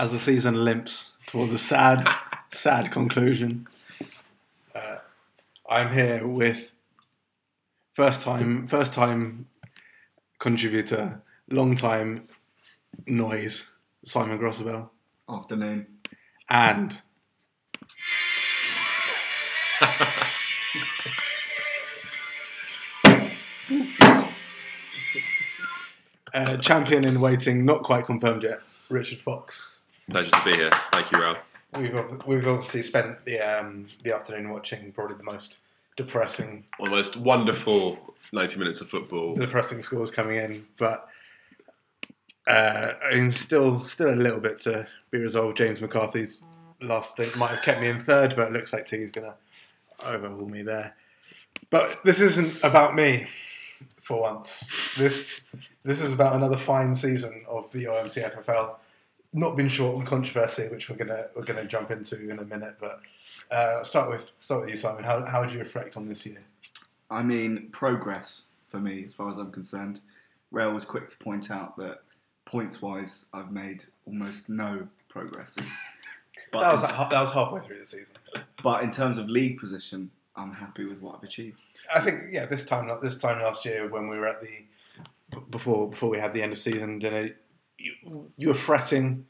as the season limps towards a sad, sad conclusion, uh, I'm here with first time, first time contributor, long time noise, Simon Grossabel, Afternoon. and uh, champion in waiting, not quite confirmed yet, Richard Fox. Pleasure to be here. Thank you, Ralph. We've we've obviously spent the um, the afternoon watching probably the most depressing One of the most wonderful 90 minutes of football. depressing scores coming in, but uh, I mean, still still a little bit to be resolved. James McCarthy's last thing might have kept me in third, but it looks like Tiggy's going to overhaul me there. But this isn't about me for once. This this is about another fine season of the OMT FFL. Not been short on controversy, which we're gonna we're gonna jump into in a minute. But uh, start with start with you, Simon. How how would you reflect on this year? I mean, progress for me, as far as I'm concerned. Rail was quick to point out that points wise, I've made almost no progress. But, That was in, that was halfway through the season. but in terms of league position, I'm happy with what I've achieved. I think yeah, this time this time last year when we were at the before before we had the end of season dinner, you, you were fretting.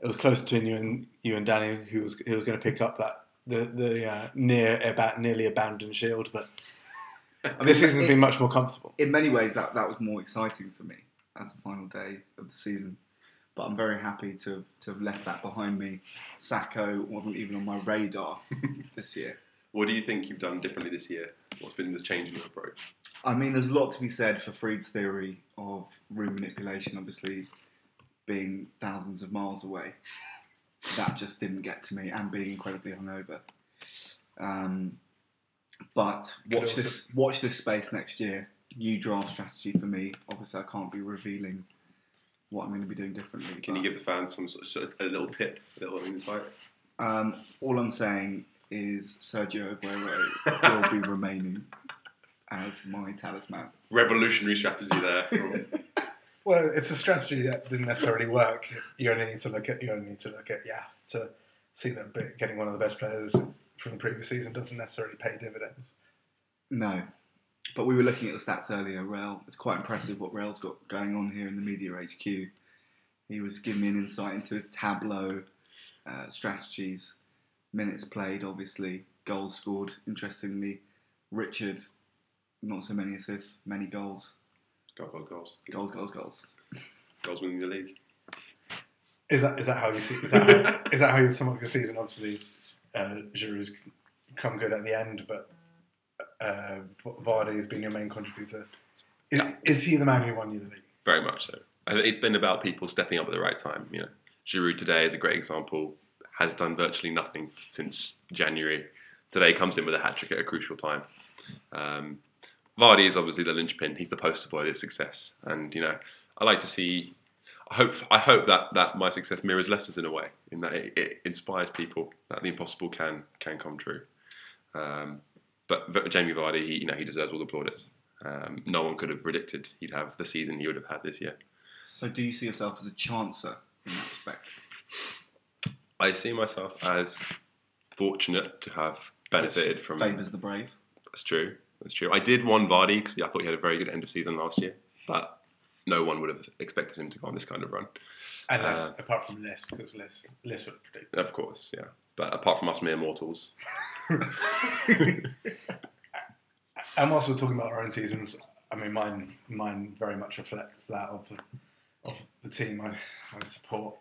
It was close between you and you and Danny, who was who was going to pick up that the the uh, near about nearly abandoned shield, but this season's been much more comfortable. In many ways, that, that was more exciting for me as the final day of the season. But I'm very happy to have, to have left that behind me. Sacco wasn't even on my radar this year. What do you think you've done differently this year? What's been the change in your approach? I mean, there's a lot to be said for Freed's theory of room manipulation, obviously being thousands of miles away. That just didn't get to me, and being incredibly hungover. Um, but watch also- this. Watch this space next year. New draft strategy for me. Obviously, I can't be revealing what I'm going to be doing differently. Can you give the fans some sort of a little tip, a little insight? Um, all I'm saying is Sergio Aguero will be remaining as my talisman. Revolutionary strategy there. Well, it's a strategy that didn't necessarily work. You only need to look at you only need to look at yeah to see that getting one of the best players from the previous season doesn't necessarily pay dividends. No. But we were looking at the stats earlier. Rail, it's quite impressive what Rail's got going on here in the media HQ. He was giving me an insight into his tableau uh, strategies, minutes played, obviously, goals scored. Interestingly, Richard, not so many assists, many goals, goal, goal, goals. goals, goals, goals. Goals winning the league. Is that is that how you see? Is that how, is that how you sum up your season? Obviously, uh, Giroud's come good at the end, but uh, Vardy has been your main contributor. Is, is he the man who won you the league? Very much so. It's been about people stepping up at the right time. You know, Giroud today is a great example. Has done virtually nothing since January. Today comes in with a hat trick at a crucial time. Um, Vardy is obviously the linchpin. He's the poster boy of this success, and you know, I like to see. I hope I hope that, that my success mirrors Leicester's in a way, in that it, it inspires people that the impossible can can come true. Um, but, Jamie Vardy, he, you know, he deserves all the plaudits. Um, no one could have predicted he'd have the season he would have had this year. So, do you see yourself as a chancer in that respect? I see myself as fortunate to have benefited from. Favours the brave. That's true. That's true. I did one Vardy because I thought he had a very good end of season last year, but no one would have expected him to go on this kind of run. Unless, Uh, apart from Liss, because Liss, Liss would predict. Of course, yeah. But apart from us mere mortals, And whilst we're talking about our own seasons, I mean, mine, mine very much reflects that of the, of the team I, I support.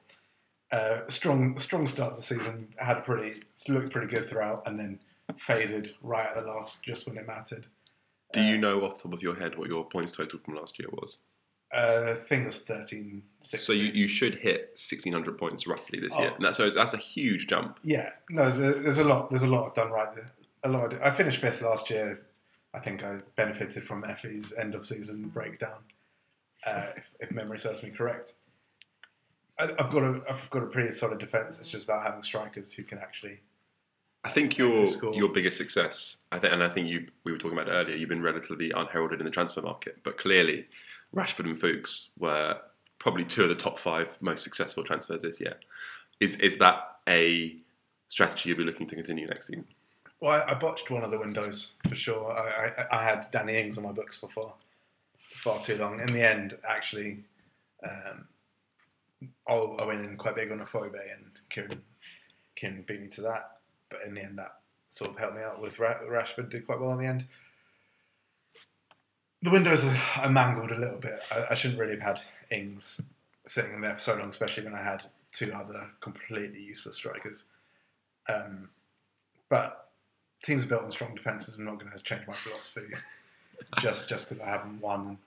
Uh, strong, strong start to the season. Had a pretty, looked pretty good throughout, and then faded right at the last, just when it mattered. do you know off the top of your head what your points total from last year was? Uh, I think it was 13, So you, you should hit 1600 points roughly this year, Oh. and that's so that's a huge jump. Yeah, no, there, there's a lot. There's a lot I've done right. There. A lot. I finished fifth last year. I think I benefited from Effie's end of season breakdown, uh, if, if memory serves me correct. I, I've got a I've got a pretty solid defense. It's just about having strikers who can actually. I think your your biggest success, I think, and I think you we were talking about it earlier. You've been relatively unheralded in the transfer market, but clearly, Rashford and Fuchs were probably two of the top five most successful transfers this year. Is is that a strategy you'll be looking to continue next season? Well, I, I botched one of the windows for sure. I, I, I had Danny Ings on my books for far, far too long. In the end, actually, um, I, went in quite big on a Fobe and Kieran, Kieran beat me to that. But in the end, that sort of helped me out with Rashford. Did quite well in the end. The windows are, mangled a little bit. I, I shouldn't really have had Ings sitting in there for so long, especially when I had two other completely useless strikers. Um, but teams are built on strong defences. I'm not going to change my philosophy just just because I haven't won,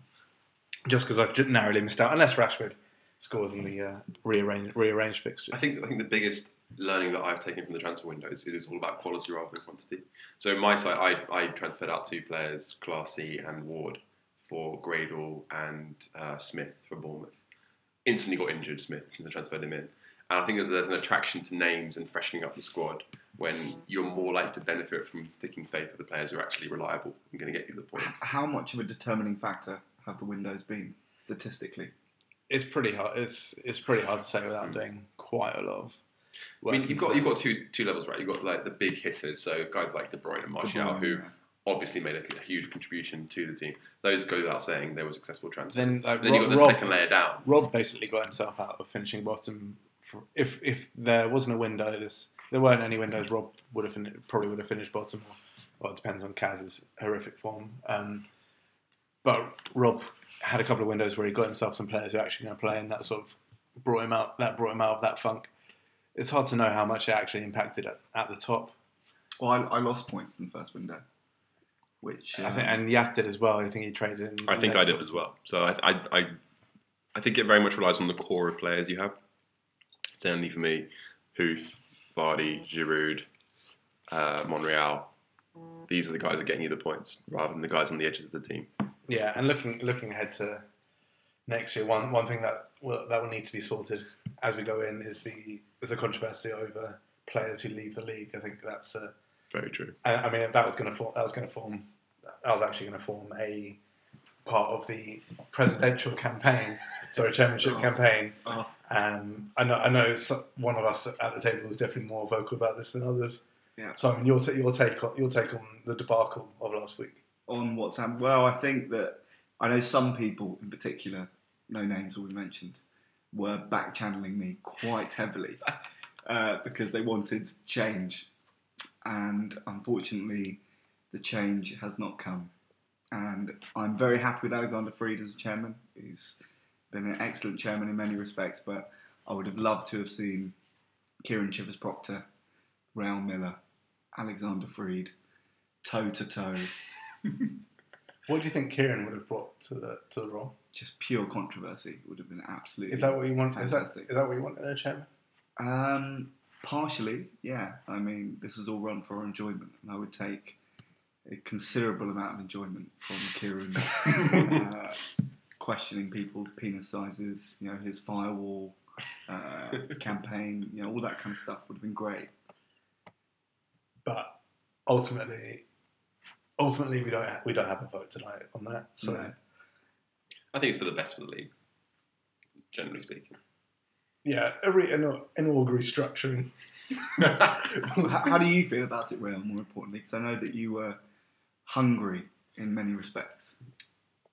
just because I've narrowly missed out. Unless Rashford scores in the uh, rearranged rearranged fixture. I think I think the biggest learning that I've taken from the transfer windows is it's all about quality rather than quantity. So my side, I, I transferred out two players, Clasie and Ward, for Gradel and uh, Smith for Bournemouth. Instantly got injured, Smith, since I transferred him in. And I think there's, there's an attraction to names and freshening up the squad when you're more likely to benefit from sticking faith with the players who are actually reliable and going to get you the points. How much of a determining factor have the windows been statistically? It's pretty hard. It's it's pretty hard to say without doing quite a lot of. I mean, you've got you've got two two levels, right? You've got like the big hitters, so guys like De Bruyne and Martial, Bruyne, who yeah. obviously made a, a huge contribution to the team. Those go without saying they were successful transfers. Then, like, then you've got the Rob- second layer down. Rob basically got himself out of finishing bottom. For, if if there wasn't a window, this there weren't any windows. Rob would have fin- probably would have finished bottom. Or, well, it depends on Kaz's horrific form. Um, but Rob had a couple of windows where he got himself some players who are actually going to play, and that sort of brought him out. That brought him out of that funk. It's hard to know how much it actually impacted at, at the top. Well, I, I lost points in the first window, which I um, think, and Yap did as well. I think he traded. In I think I did as well. So I, I, I, I think it very much relies on the core of players you have. Certainly for me, Huth, Vardy, Giroud, uh, Monreal. These are the guys that are getting you the points, rather than the guys on the edges of the team. Yeah, and looking looking ahead to next year, one one thing that will that will need to be sorted as we go in is the is a controversy over players who leave the league. I think that's uh, Very true. I, I mean that was going to form that was going to form that was actually going to form a part of the presidential campaign, sorry, chairmanship Oh. campaign. oh, Um, I know I know one of us at the table is definitely more vocal about this than others. Yeah. Simon, your ta- your take on your take on the debacle of last week. on what's happened. Well, I think that I know some people in particular, no names will be mentioned, were back channeling me quite heavily uh, because they wanted change, and unfortunately, the change has not come. And I'm very happy with Alexander Freed as a chairman. He's been an excellent chairman in many respects, but I would have loved to have seen Kieran Chivers Proctor, Raul Miller, Alexander Freed, toe to toe. What do you think Kieran would have brought to the to the role? just pure controversy would have been absolutely. Is that what you want? Is that is that what you want in a chairman? Um, partially, yeah. I mean, this is all run for our enjoyment, and I would take a considerable amount of enjoyment from Kieran uh, questioning people's penis sizes. You know, his firewall uh, campaign. You know, all that kind of stuff would have been great. But ultimately, ultimately we don't we don't have a vote tonight on that. So No. I think it's for the best for the league, generally speaking. yeah, a re- an, an org restructuring. how, how do you feel about it, Rail? More importantly, because I know that you were hungry in many respects.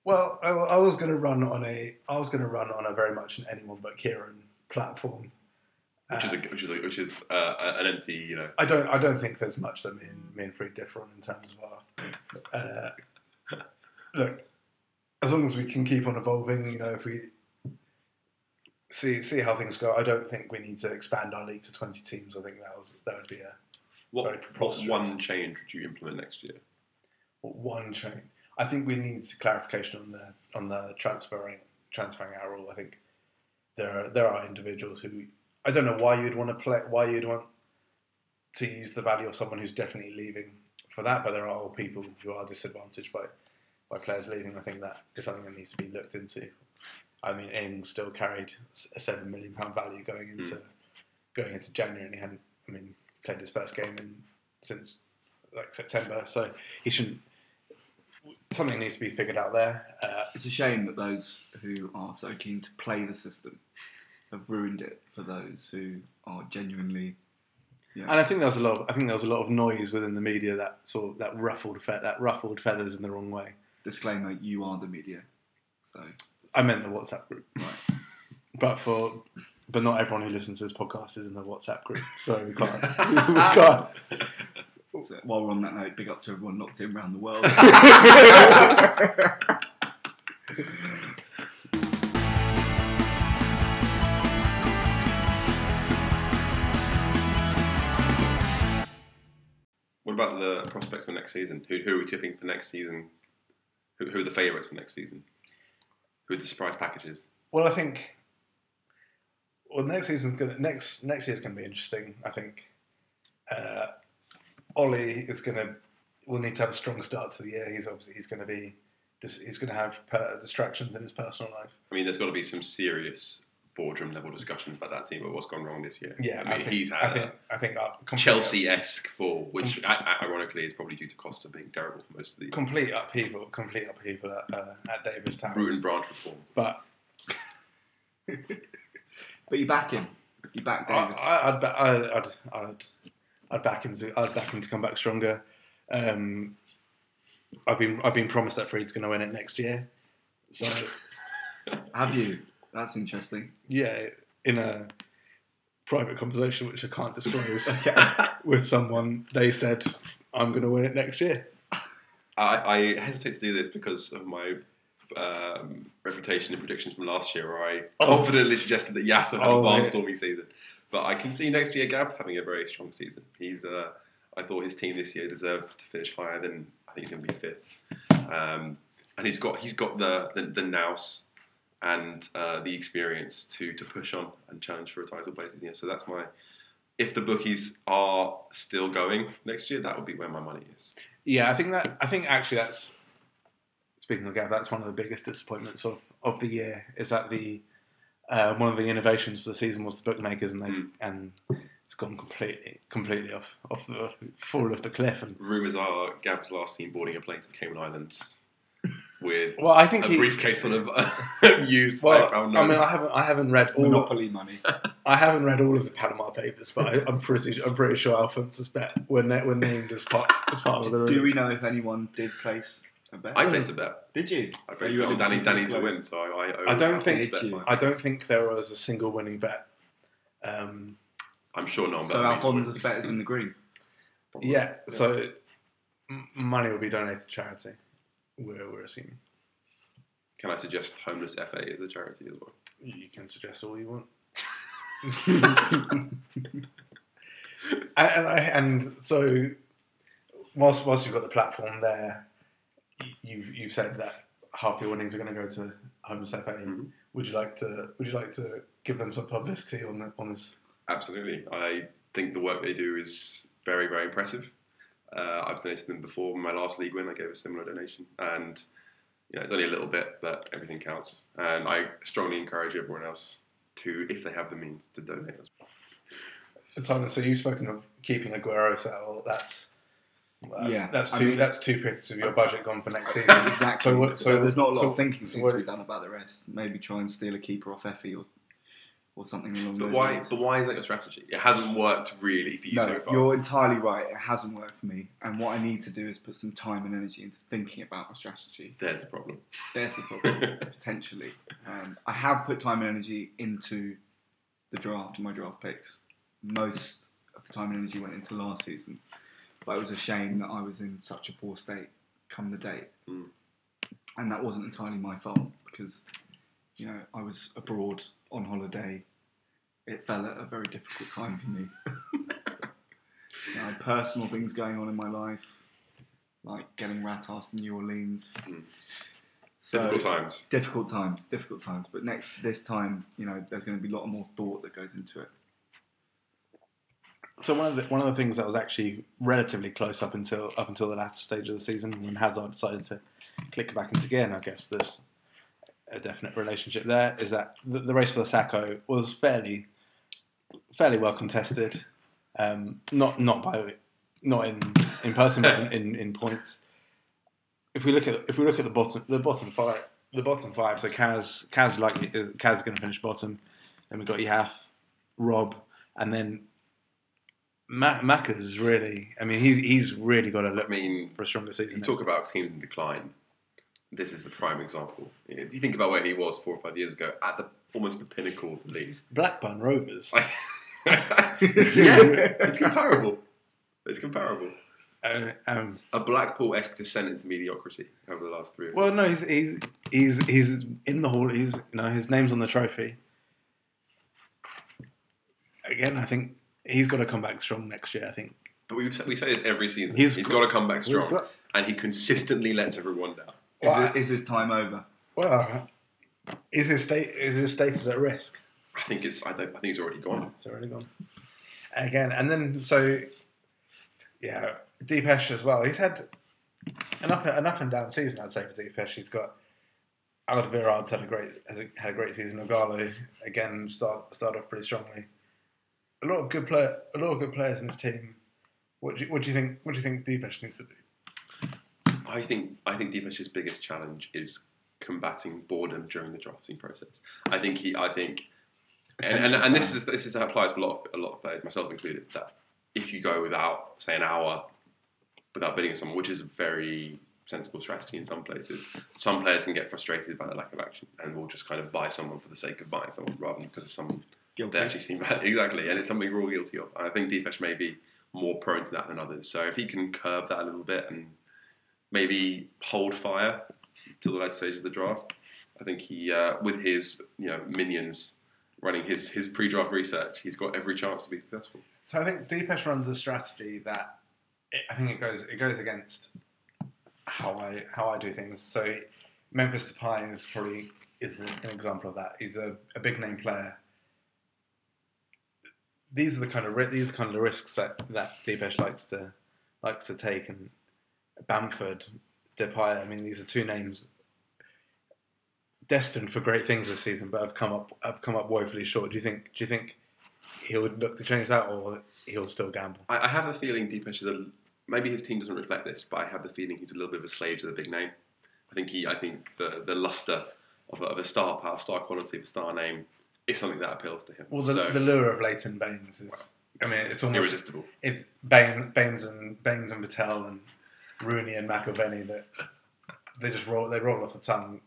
Well, I, I was going to run on a I was going to run on a very much an anyone but Kieran platform. Which is a, which is a, which is uh, an empty, you know. I don't I don't think there's much that me and me and Freed differ on in terms of our uh, look. As long as we can keep on evolving, you know, if we see see how things go, I don't think we need to expand our league to 20 teams. I think that was that would be a What, Very what one change would you implement next year? What one change? I think we need clarification on the on the transferring transferring our rule. I think there are there are individuals who I don't know why you'd want to play why you'd want to use the value of someone who's definitely leaving for that, but there are people who are disadvantaged by by players leaving. I think that is something that needs to be looked into. I mean, Ings still carried a seven million pound value going into going into January, and he hadn't. I mean, played his first game in since like September, so he shouldn't. Something needs to be figured out there. Uh, It's a shame that those who are so keen to play the system have ruined it for those who are genuinely. Yeah. And I think there was a lot. Of, I think there was a lot of noise within the media that sort of that ruffled fe- that ruffled feathers in the wrong way. Disclaimer: You are the media, so I meant the WhatsApp group, right. but for but not everyone who listens to this podcast is in the WhatsApp group, so we can't. we can't. So while we're on that note, big up to everyone locked in around the world. What about the prospects for next season? Who, who are we tipping for next season? Who, who are the favourites for next season? Who are the surprise packages? Well, I think. Well, next season's gonna next next year's gonna be interesting. I think. Uh, Ollie is gonna will need to have a strong start to the year. He's obviously he's gonna be he's gonna have per- distractions in his personal life. I mean, there's got to be some serious boardroom level discussions about that team, but what's gone wrong this year. Yeah, I mean, think, he's I had think a I think uh, Chelsea esque fall, which i- i- ironically is probably due to Costa being terrible for most of the complete upheaval, complete upheaval at, uh, at Davis Town. root and branch reform. But but you back him. You back I, Davis. I, I'd, ba- I, I'd, I'd, I'd back him to, I'd back him to come back stronger. Um, I've been, I've been promised that Freed's going to win it next year. So Have you? That's interesting. yeah, in a private conversation which I can't disclose with someone, they said I'm going to win it next year. I, I hesitate to do this because of my um, reputation and predictions from last year, where I Oh. confidently suggested that Yath would have Oh, a yeah. barnstorming season. But I can see next year Gav having a very strong season. He's, uh, I thought his team this year deserved to finish higher than I think he's going to be fifth. Um, and he's got he's got the the, the nous and uh, the experience to to push on and challenge for a title this year. So that's my. If the bookies are still going next year, that would be where my money is. Yeah, I think that I think actually that's speaking of Gav, that's one of the biggest disappointments of, of the year is that the uh, one of the innovations for the season was the bookmakers and they Mm. and it's gone completely completely off off the fall off the cliff and Rumours are Gav's last seen boarding a plane to the Cayman Islands with well I think a he briefcase full of used well, five pound I mean. I haven't I haven't read all of, Monopoly money. I haven't read all of the Panama Papers but I, I'm pretty I'm pretty sure Alphonse bet were, na- were named as part as part of the Do we know if anyone did place a bet? I placed a bet. Did you? I bet you you Danny Danny to win, so I I, I don't think- Did. I don't think there was a single winning bet. Um, I'm sure no So bet me. Alphonse's bet is in the green. Probably. Yeah, so money will be donated to charity. We're, we're assuming. Can I suggest Homeless FA as a charity as well? You can suggest all you want. and, and, I, and so, whilst whilst you've got the platform there, you've you've said that half your winnings are going to go to Homeless FA. Mhm. Would you like to Would you like to give them some publicity on the, on this? Absolutely. I think the work they do is very, very impressive. Uh, I've donated them before. My last league win, I gave a similar donation, and you know it's only a little bit, but everything counts. And I strongly encourage everyone else to, if they have the means, to donate. as well. And Simon, so you've spoken of keeping Aguero settled. That's that's, Yeah, that's I two mean- that's two fifths of your budget gone for next season. exactly. So what- so, so- there's not a lot so- of thinking so needs to be done about the rest. Maybe try and steal a keeper off Effie or or something along But those why? lines. But why is that your strategy? It hasn't worked really for you no, so far. you're entirely right. It hasn't worked for me. And what I need to do is put some time and energy into thinking about my strategy. There's the problem. There's the problem, potentially. Um, I have put time and energy into the draft, my draft picks. Most of the time and energy went into last season. But it was a shame that I was in such a poor state come the date. Mm. And that wasn't entirely my fault because, you know, I was abroad on holiday. It fell at a very difficult time for me. You know, I had personal things going on in my life, like getting rat ass in New Orleans. Mm. So, Difficult times. difficult times, difficult times. But next this time, you know, there's going to be a lot more thought that goes into it. So one of the one of the things that was actually relatively close up until up until the latter stage of the season when Hazard decided to click back into gear, and I guess there's a definite relationship there. Is that the, the race for the Sacco was fairly fairly well contested, um, not not by not in in person but in, in, in points. If we look at if we look at the bottom the bottom five the bottom five, so Kaz Kaz likely Kaz is going to finish bottom. Then we've got Yath, Rob, and then Ma- Macca's really. I mean, he's he's really got to I look mean, for a stronger season. you talk about teams in decline. This is the prime example. If you think about where he was four or five years ago, at the almost the pinnacle of the league. Blackburn Rovers. yeah, it's comparable. It's comparable. Uh, um, A Blackpool-esque descent into mediocrity over the last three. Or well, no, he's he's he's he's in the hall. He's you know his name's on the trophy. Again, I think he's got to come back strong next year. I think But we, we say this every season. He's he's got- to come back strong, and he consistently lets everyone down. Is, Well, it, is his time over? well, is his state is his status at risk? I think it's. I, don't, I think he's already gone. It's already gone. Again, and then so yeah, Deepesh as well. He's had an up an up and down season. I'd say for Deepesh. He's got Alderweireld's had a great has a, had a great season. Ighalo again start start off pretty strongly. A lot of good player, a lot of good players in this team. What do you, what do you think? What do you think Deepesh needs to do? I think. I think Deepesh's biggest challenge is combating boredom during the drafting process. I think he. I think. And, and, and this is this is applies for a lot of, a lot of players, myself included. That if you go without say an hour without bidding on someone, which is a very sensible strategy in some places, some players can get frustrated by the lack of action and will just kind of buy someone for the sake of buying someone rather than because of someone Guilty. they actually seem bad. Exactly, and it's something we're all guilty of. I think Deepesh may be more prone to that than others. So if he can curb that a little bit and maybe hold fire till the later stage of the draft, I think he, uh, with his you know minions running his his pre-draft research, he's got every chance to be successful. So I think Deepesh runs a strategy that it, I think it goes it goes against how I how I do things. So Memphis Depay is probably is an example of that. He's a, a big name player. These are the kind of these are kind of the risks that that Deepesh likes to likes to take. And Bamford, Depay. I mean, these are two names destined for great things this season, but have come up have come up woefully short. Do you think? Do you think he would look to change that, or he'll still gamble? I, I have a feeling Deepesh is a maybe his team doesn't reflect this, but I have the feeling he's a little bit of a slave to the big name. I think he, I think the the luster of a, of a star power, star quality of a star name is something that appeals to him. Well, the, so, the lure of Leighton Baines is. I mean, it's almost irresistible. it's Baines, Baines and Baines and Patel and Rooney and McElveny that they just roll they roll off the tongue.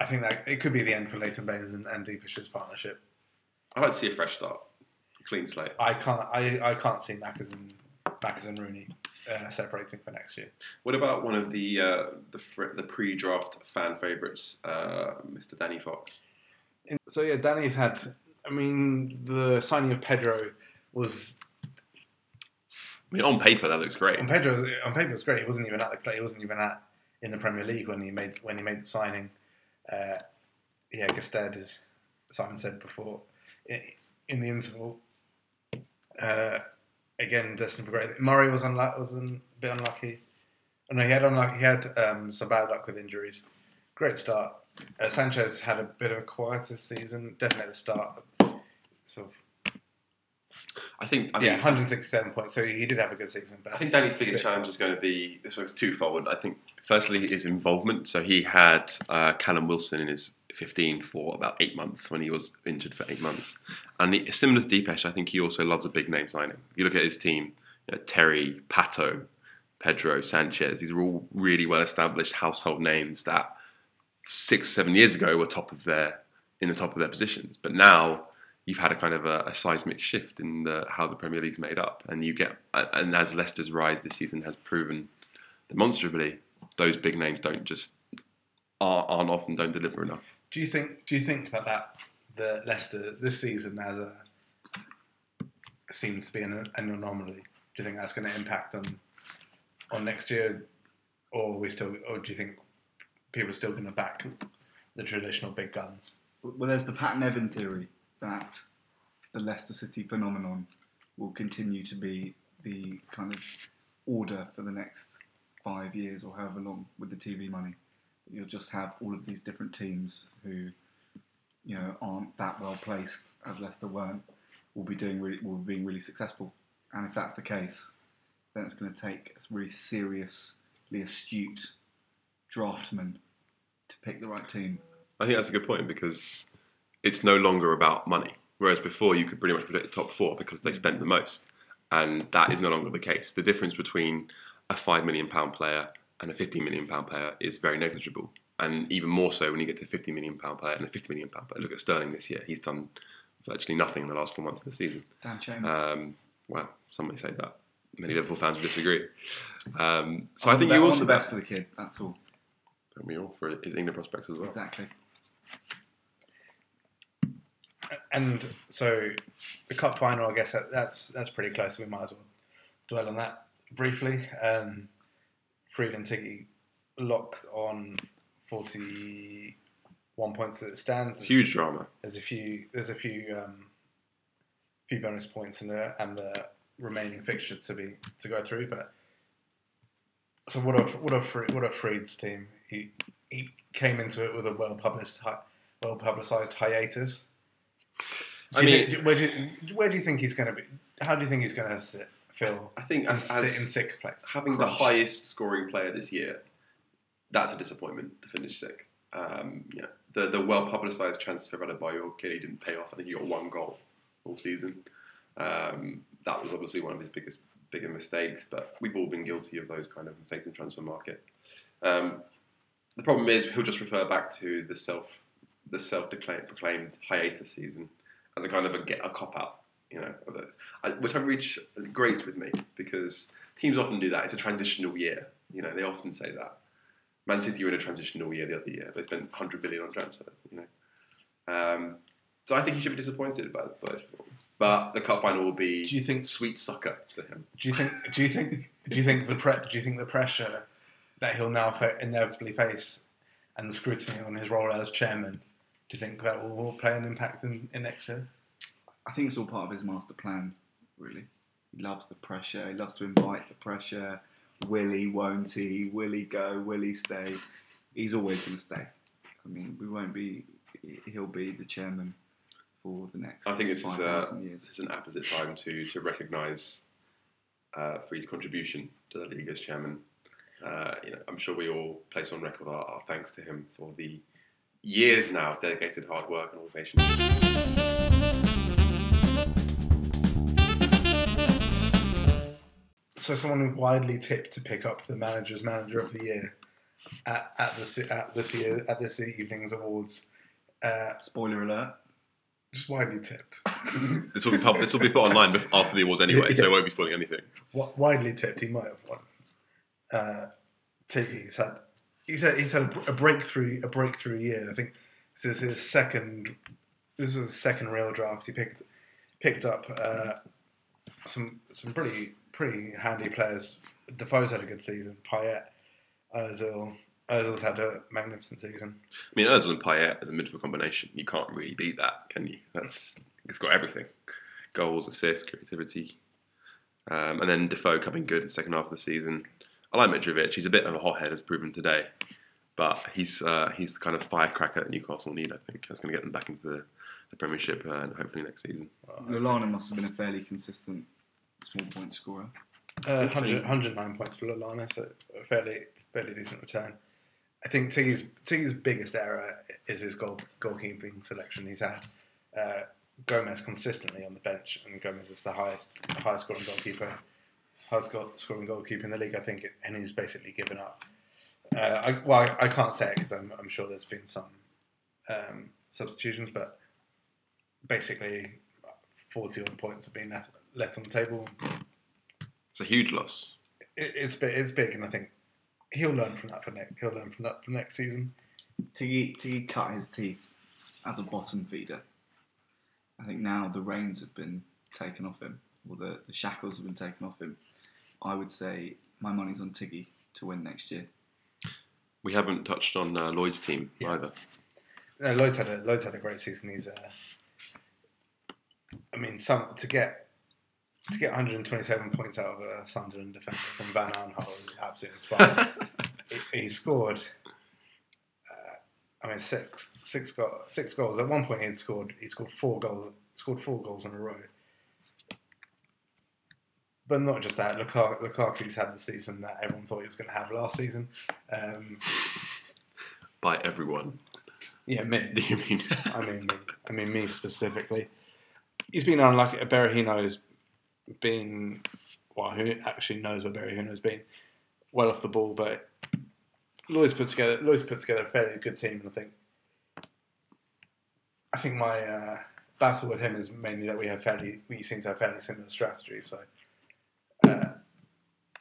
I think that it could be the end for Leighton Baines and, and Deepesh's partnership. I'd like to see a fresh start, a clean slate. I can't I, I can't see Maccas and Maccas and Rooney uh, separating for next year. What about one of the uh, the, fr- the pre-draft fan favourites, uh, Mr. Danny Fox? So yeah, Danny's had. I mean, the signing of Pedro was I mean, on paper that looks great. on paper, On paper, was great. He wasn't even at the. He wasn't even at in the Premier League when he made when he made the signing. Uh, yeah, Gestede, as Simon said before, in, in the interval. Uh, again, destined for great. Murray was unlucky. Was a bit unlucky. Oh, no, he had unlucky. He had um, some bad luck with injuries. Great start. Uh, Sanchez had a bit of a quieter season. Definitely at the start. Sort of I think. I yeah, 167 points. So he did have a good season. But I think Danny's biggest challenge is going to be this one's twofold. I think firstly his involvement. So he had uh, Callum Wilson in his 15 for about eight months when he was injured for eight months, and he, similar to Deepesh, I think he also loves a big name signing. If you look at his team, you know, Terry, Pato, Pedro, Sanchez, these are all really well established household names that six, seven years ago were top of their in the top of their positions, but now you've had a kind of a, a seismic shift in the, how the Premier League's made up, and you get and as Leicester's rise this season has proven demonstrably, those big names don't just are, aren't often don't deliver enough. Do you think? Do you think that that the Leicester this season as a seems to be an, an anomaly? Do you think that's going to impact on on next year, or are we still, or do you think people are still going to back the traditional big guns? Well, there's the Pat Nevin theory that the Leicester City phenomenon will continue to be the kind of order for the next five years or however long with the TV money. You'll just have all of these different teams who, you know, aren't that well placed as Leicester weren't, will be doing really, will be being really successful. And if that's the case, then it's going to take a really seriously astute draftman to pick the right team. I think that's a good point because it's no longer about money. Whereas before, you could pretty much predict the top four because they spent the most, and that is no longer the case. The difference between a five million pound player and a fifty million pound player is very negligible, and even more so when you get to a fifty million pound player and a fifty million pound player. Look at Sterling this year; he's done virtually nothing in the last four months of the season. Dan Chain. Um, well, some may say that. Many Liverpool fans would disagree. Um, so I I think you also the best for the kid. That's all. Don't we all for his England prospects as well. Exactly. And so the cup final, I guess that, that's that's pretty close. We might as well dwell on that briefly. Um, Fried and Tiggy locked on forty-one points as it stands. Huge drama. There's a few. There's a few. Um, few bonus points in there, and the remaining fixture to be to go through. But so what of what of Fre- what of Fried's team? He he came into it with a well published well publicized hiatus. I mean- think- where do you, where do you think he's going to be? How do you think he's going to sit, Phil? I think as, sit in sixth place. having Crunch. the highest scoring player this year, that's a disappointment to finish sixth. Um, yeah, the the well publicised transfer of Adebayor clearly didn't pay off. I think he got one goal all season. Um, that was obviously one of his biggest bigger mistakes, but we've all been guilty of those kind of mistakes in transfer market. Um, the problem is he'll just refer back to the self the self proclaimed hiatus season as a kind of a get a cop out, you know. I, which I reach grates with me because teams often do that. It's a transitional year. You know, they often say that. Man City were in a transitional year the other year. They spent 100 billion on transfers. You know, um, so I think he should be disappointed by, by his performance. But the cup final will be Do you think? sweet sucker to him. Do you think? Do you think? Do you think the pre- Do you think the pressure that he'll now inevitably face and the scrutiny on his role as chairman? Do you think that will play an impact in, in next year? I think it's all part of his master plan, really. He loves the pressure, he loves to invite the pressure. Will he, won't he? Will he go? Will he stay? He's always going to stay. I mean, we won't be, he'll be the chairman for the next I think this is a, years. this an apposite time to to recognise uh, Freed's contribution to the league as chairman. Uh, you know, I'm sure we all place on record our, our thanks to him for the years now of dedicated hard work and organisation. So, someone widely tipped to pick up the manager's manager of the year at, at this at this year at this evening's awards. Uh, Spoiler alert. just widely tipped. This will be pub- this will be put online after the awards anyway, so it won't be spoiling anything. Wi- widely tipped, he might have won. Uh, Tiggy's had he's had he's had a, breakthrough a breakthrough year. I think this is his second. This was his second real draft. He picked picked up uh, some some pretty pretty handy players. Defoe's had a good season. Payet, Ozil. Ozil's had a magnificent season. I mean, Özil and Payet as a midfield combination, you can't really beat that, can you? That's it's got everything: goals, assists, creativity, um, and then Defoe coming good in the second half of the season. I like Mitrovic. He's a bit of a hothead, as proven today, but he's uh, he's the kind of firecracker that Newcastle need. I think that's going to get them back into the, the Premiership uh, and hopefully next season. Lallana must have been a fairly consistent small point scorer. Uh, 100, 109 points for Lallana, so a fairly fairly decent return. I think Tiggy's Tiggy's biggest error is his goal goalkeeping selection. He's had uh, Gomes consistently on the bench, and Gomes is the highest highest scoring goalkeeper, highest goal, scoring goalkeeper in the league. I think, and he's basically given up. Uh, I, well, I, I can't say it because I'm, I'm sure there's been some um, substitutions, but basically, forty odd points have been left left on the table. It's a huge loss. it, it's big, it's big, and I think he'll learn from that for next. He'll learn from that for next season. Tiggy, Tiggy cut his teeth as a bottom feeder. I think now the reins have been taken off him, or the, the shackles have been taken off him. I would say my money's on Tiggy to win next year. We haven't touched on uh, Lloyd's team Yeah. either. No, Lloyd's had a Lloyd's had a great season. He's, uh, I mean, some to get to get 127 points out of a Sunderland defender from Van Aanholt is absolutely inspiring. he, he scored. Uh, I mean, six six go, six goals. At one point, he had scored. He scored four goals. Scored four goals in a row. But not just that. Lukaku, Lukaku's had the season that everyone thought he was going to have last season. Um, By everyone. Yeah, me. Do you mean? I mean me. I mean me specifically. He's been unlucky. Berahino's been well. Who actually knows where Berahino's been? Well off the ball, but Lloyd's put together. Lloyd's put together a fairly good team, and I think. I think my uh, battle with him is mainly that we have fairly. We seem to have fairly similar strategies. so.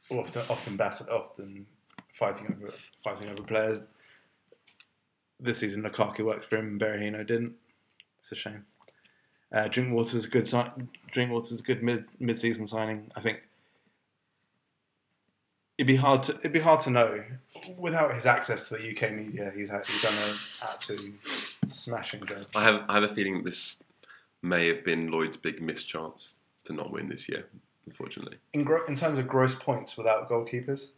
Often, often often fighting over fighting over players. This season, Lukaku worked for him, Berahino didn't. It's a shame. Uh, Drinkwater's a good sign. Drinkwater's a good mid mid season signing. I think it'd be hard to it'd be hard to know without his access to the UK media. He's had, he's done an absolute smashing job. I have I have a feeling this may have been Lloyd's big missed chance to not win this year. Unfortunately, In gro- in terms of gross points without goalkeepers,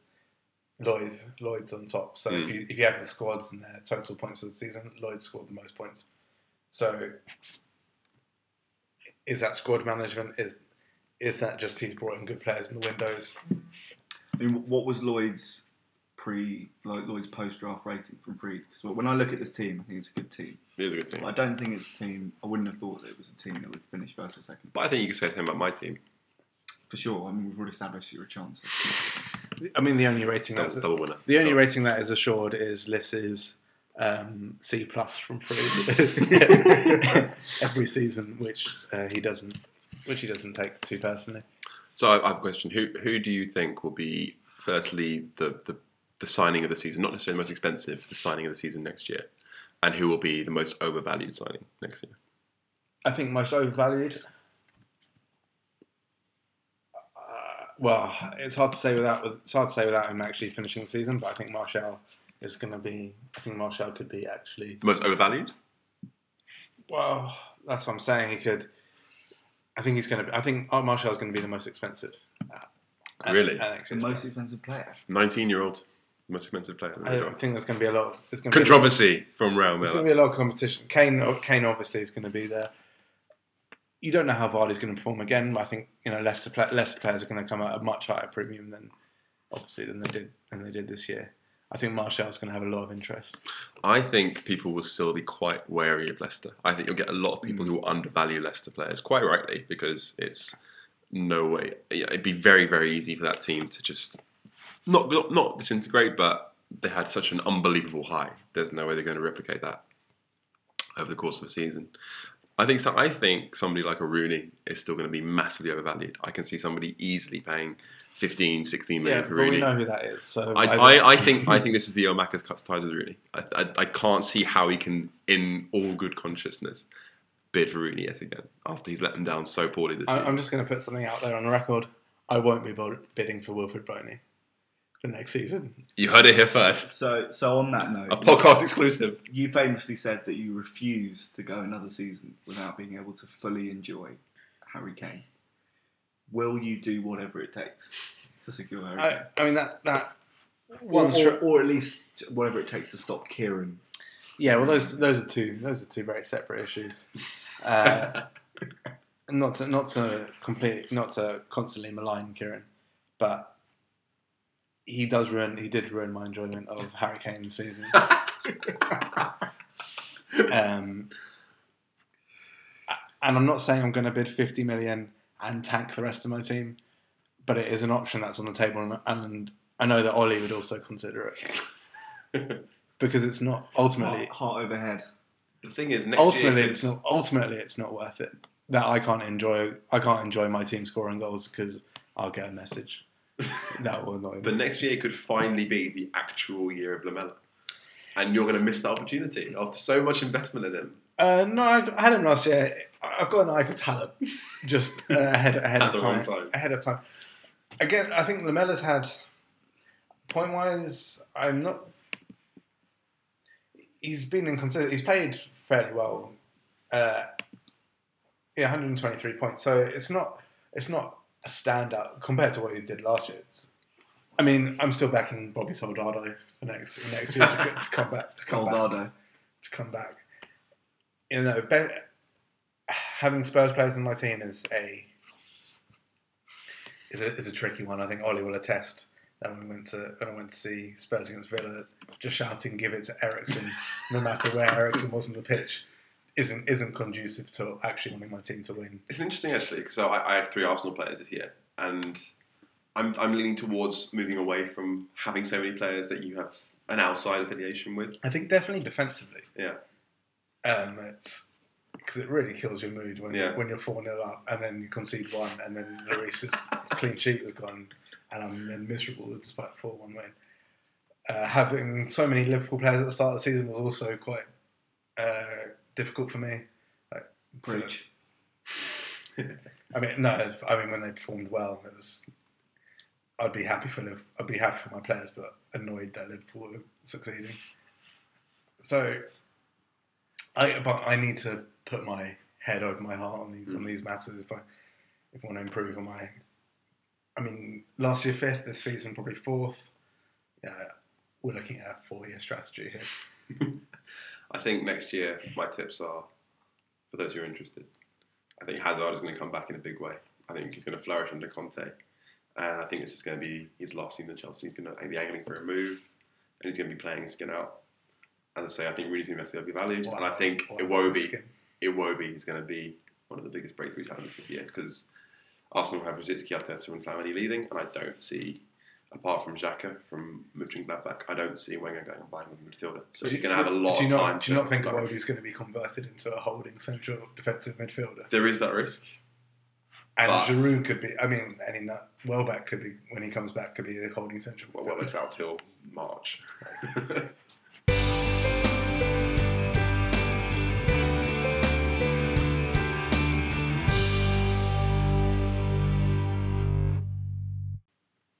Lloyd Lloyd's on top. So if Mm. you if you have the squads and their total points for the season, Lloyd scored the most points. So is that squad management? Is is that just he's brought in good players in the windows? I mean, what was Lloyd's pre, like Lloyd's post draft rating from Freed? Because when I look at this team, I think it's a good team. it is a good team. But I don't think it's a team. I wouldn't have thought that it was a team that would finish first or second. But I think you could say the same about my team. For sure. I mean, we've already established you're a chance. I mean, the only rating Double, that's double winner. the only Double. rating that is assured is Liss's um, C plus from free every season, which uh, he doesn't which he doesn't take too personally. So I I have a question. Who who do you think will be firstly the, the the signing of the season? Not necessarily the most expensive, the signing of the season next year, and who will be the most overvalued signing next year? I think most overvalued. Uh, well, it's hard to say without it's hard to say without him actually finishing the season. But I think Martial is going to be. I think Martial could be actually. The most overvalued? Well, that's what I'm saying. He could. I think he's going to. be I think Art Martial's going to be the most expensive. uh, at- Really? at The most expensive player. Nineteen-year-old, most expensive player. in the I think there's going to be a lot. Of, there's going to be a lot- Controversy from Real There's going to be a lot of competition. Kane, Kane obviously is going to be there. You don't know how Vardy's going to perform again. But I think you know Leicester, Leicester players are going to come at a much higher premium than obviously than they did than they did this year. I think Martial's going to have a lot of interest. I think people will still be quite wary of Leicester. I think you'll get a lot of people mm. who will undervalue Leicester players, quite rightly, because it's no way. It'd be very, very easy for that team to just not not, not disintegrate, but they had such an unbelievable high. There's no way they're going to replicate that over the course of the season. I think so. I think somebody like a Rooney is still going to be massively overvalued. I can see somebody easily paying 15, 16 million Yeah, for but Rooney. we know who that is. So I, I, I, I think I think this is the Omaka's cuts ties with Rooney. I, I, I can't see how he can, in all good consciousness, bid for Rooney yet again after he's let them down so poorly this I, season. I'm just going to put something out there on the record. I won't be bidding for Wilfried Bony for next season. You heard it here first. So, so on that note, A podcast exclusive. you famously said that you refused to go another season without being able to fully enjoy Harry Kane. Will you do whatever it takes to secure Harry Kane? I, I mean that that Or, one or, stri- or at least whatever it takes to stop Kieran. Yeah, well, those those are two those are two very separate issues. Uh, not to not to complete not to constantly malign Kieran, but he does ruin he did ruin my enjoyment of Harry Kane this season. um, and I'm not saying I'm going to bid 50 million and tank the rest of my team, but it is an option that's on the table, and, and I know that Ollie would also consider it because it's not ultimately Heart, heart overhead. The thing is, next ultimately year, it's not ultimately it's not worth it. That I can't enjoy I can't enjoy my team scoring goals because I'll get a message that will annoy but next year could finally be the actual year of Lamela, and you're going to miss the opportunity after so much investment in him Uh, no, I, had him last year. I've got an eye for talent, just uh, ahead ahead of time, time. Ahead of time. Again, I think Lamela's had point wise. I'm not. He's been inconsistent. He's played fairly well. Uh, yeah, 123 points. So it's not it's not a standout compared to what he did last year. It's, I mean, I'm still backing Bobby Soldado for next for next year to, go- to come back to come back Soldado. to come back. You know, be, having Spurs players in my team is a is a is a tricky one. I think Ollie will attest Then we went to when I went to see Spurs against Villa, just shouting "Give it to Eriksen," no matter where Eriksen was on the pitch, isn't isn't conducive to actually wanting my team to win. It's interesting actually because I, I had three Arsenal players this year, and I'm, I'm leaning towards moving away from having so many players that you have an outside affiliation with. I think definitely defensively. Yeah. Um, it's because it really kills your mood when Yeah. when you're four 0 up and then you concede one and then Lloris's clean sheet has gone and I'm then miserable despite four one win. Uh, having so many Liverpool players at the start of the season was also quite uh, difficult for me. Like, Preach. I mean, no, I mean when they performed well, it was. I'd be happy for Liv- I'd be happy for my players, but annoyed that Liverpool were succeeding. So, I but I need to put my head over my heart on these on Mm. these matters if I if I want to improve on my. I mean, last year fifth, this season probably fourth. Yeah, we're looking at a four-year strategy here. I think next year my tips are for those who are interested. I think Hazard is going to come back in a big way. I think he's going to flourish under Conte, and I think this is going to be his last season at Chelsea. He's going to be angling for a move, and he's going to be playing his skin out. As I say, I think Rooney's going to be valued, and I think Wow, Iwobi, skin. Iwobi is going to be one of the biggest breakthrough talents this year because Arsenal have Rosicky, Arteta, and Flamini leaving, and I don't see, apart from Xhaka from Mönchengladbach, I don't see Wenger going and buying a midfielder. So Do he's going to have a lot do you of not, time. Do you not think flourish. Iwobi's going to be converted into a holding central defensive midfielder? There is that risk. And But- Giroud could be. I mean, any Welbeck could be when he comes back. Could be a holding central. Well, well, it's out till March.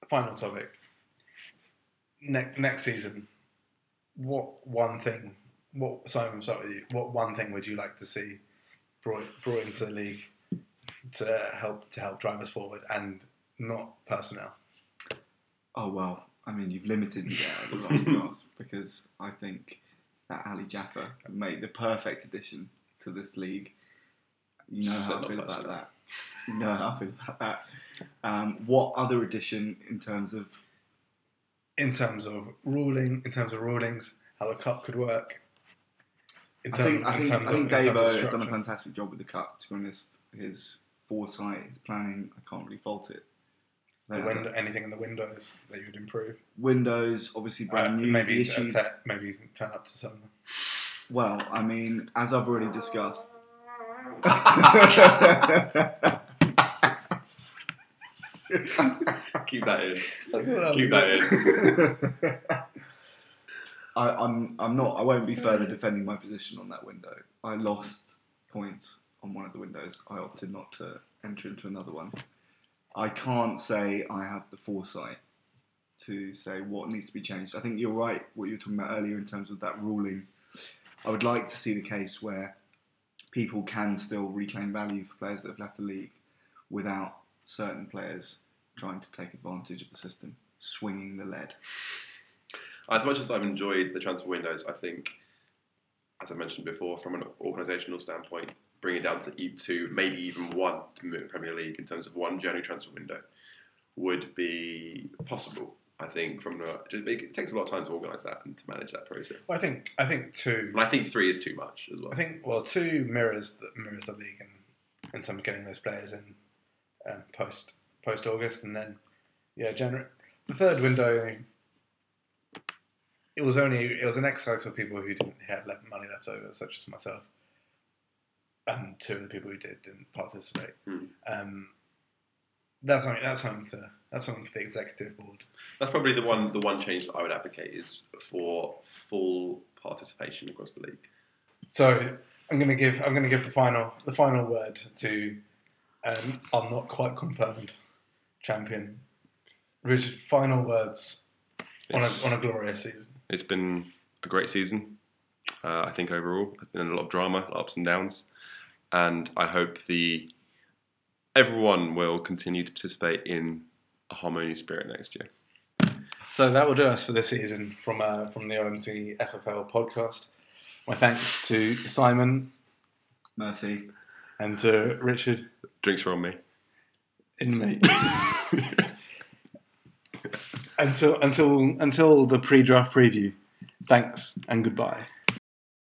Final topic. Next next season, what one thing? What Simon? Start with you. What one thing would you like to see brought brought into the league to help to help drive us forward, and not personnel? Oh well, I mean you've limited me there the last gasp because I think that Ali Jaffa made the perfect addition to this league. You know So how I feel about that. You nothing about that. Um, what other addition in terms of In terms of ruling, in terms of rulings, how the cup could work. In I term- think I in think, terms I think of- Davo has done a fantastic job with the cup. To be honest, his foresight, his planning, I can't really fault it. The Uh, window, anything in the windows that you would improve. Windows, obviously brand Uh, new. maybe issue, uh, te- maybe turn up to some well, I mean, as I've already discussed. Keep that in. Keep that in. I, I'm I'm not. I won't be further defending my position on that window. I lost points on one of the windows. I opted not to enter into another one. I can't say I have the foresight to say what needs to be changed. I think you're right. What you were talking about earlier in terms of that ruling. I would like to see the case where people can still reclaim value for players that have left the league without certain players trying to take advantage of the system, swinging the lead. As much as I've enjoyed the transfer windows, I think, as I mentioned before, from an organisational standpoint, bringing it down to two, maybe even one Premier League in terms of one January transfer window would be possible. I think from the, it takes a lot of time to organise that and to manage that process. Well, I think I think two. And I think three is too much as well. I think well, two mirrors the mirrors the league in, in terms of getting those players in um, post post August, and then yeah, January. The third window. It was only it was an exercise for people who didn't have left money left over, such as myself, and two of the people who did didn't participate. Hmm. Um, that's something. That's something to. That's something for the executive board. That's probably the one the one change that I would advocate is for full participation across the league. So I'm going to give I'm going to give the final the final word to um, our not quite confirmed champion, Richard. Final words on a on a glorious season. It's been a great season. Uh, I think overall, there's been a lot of drama, a lot of ups and downs, and I hope the everyone will continue to participate in a harmonious spirit next year. So that will do us for this season from uh, from the OMT FFL podcast. My thanks to Simon Mercy. and to Richard Drinks are on me. in me. until until until the pre-draft preview. Thanks and goodbye.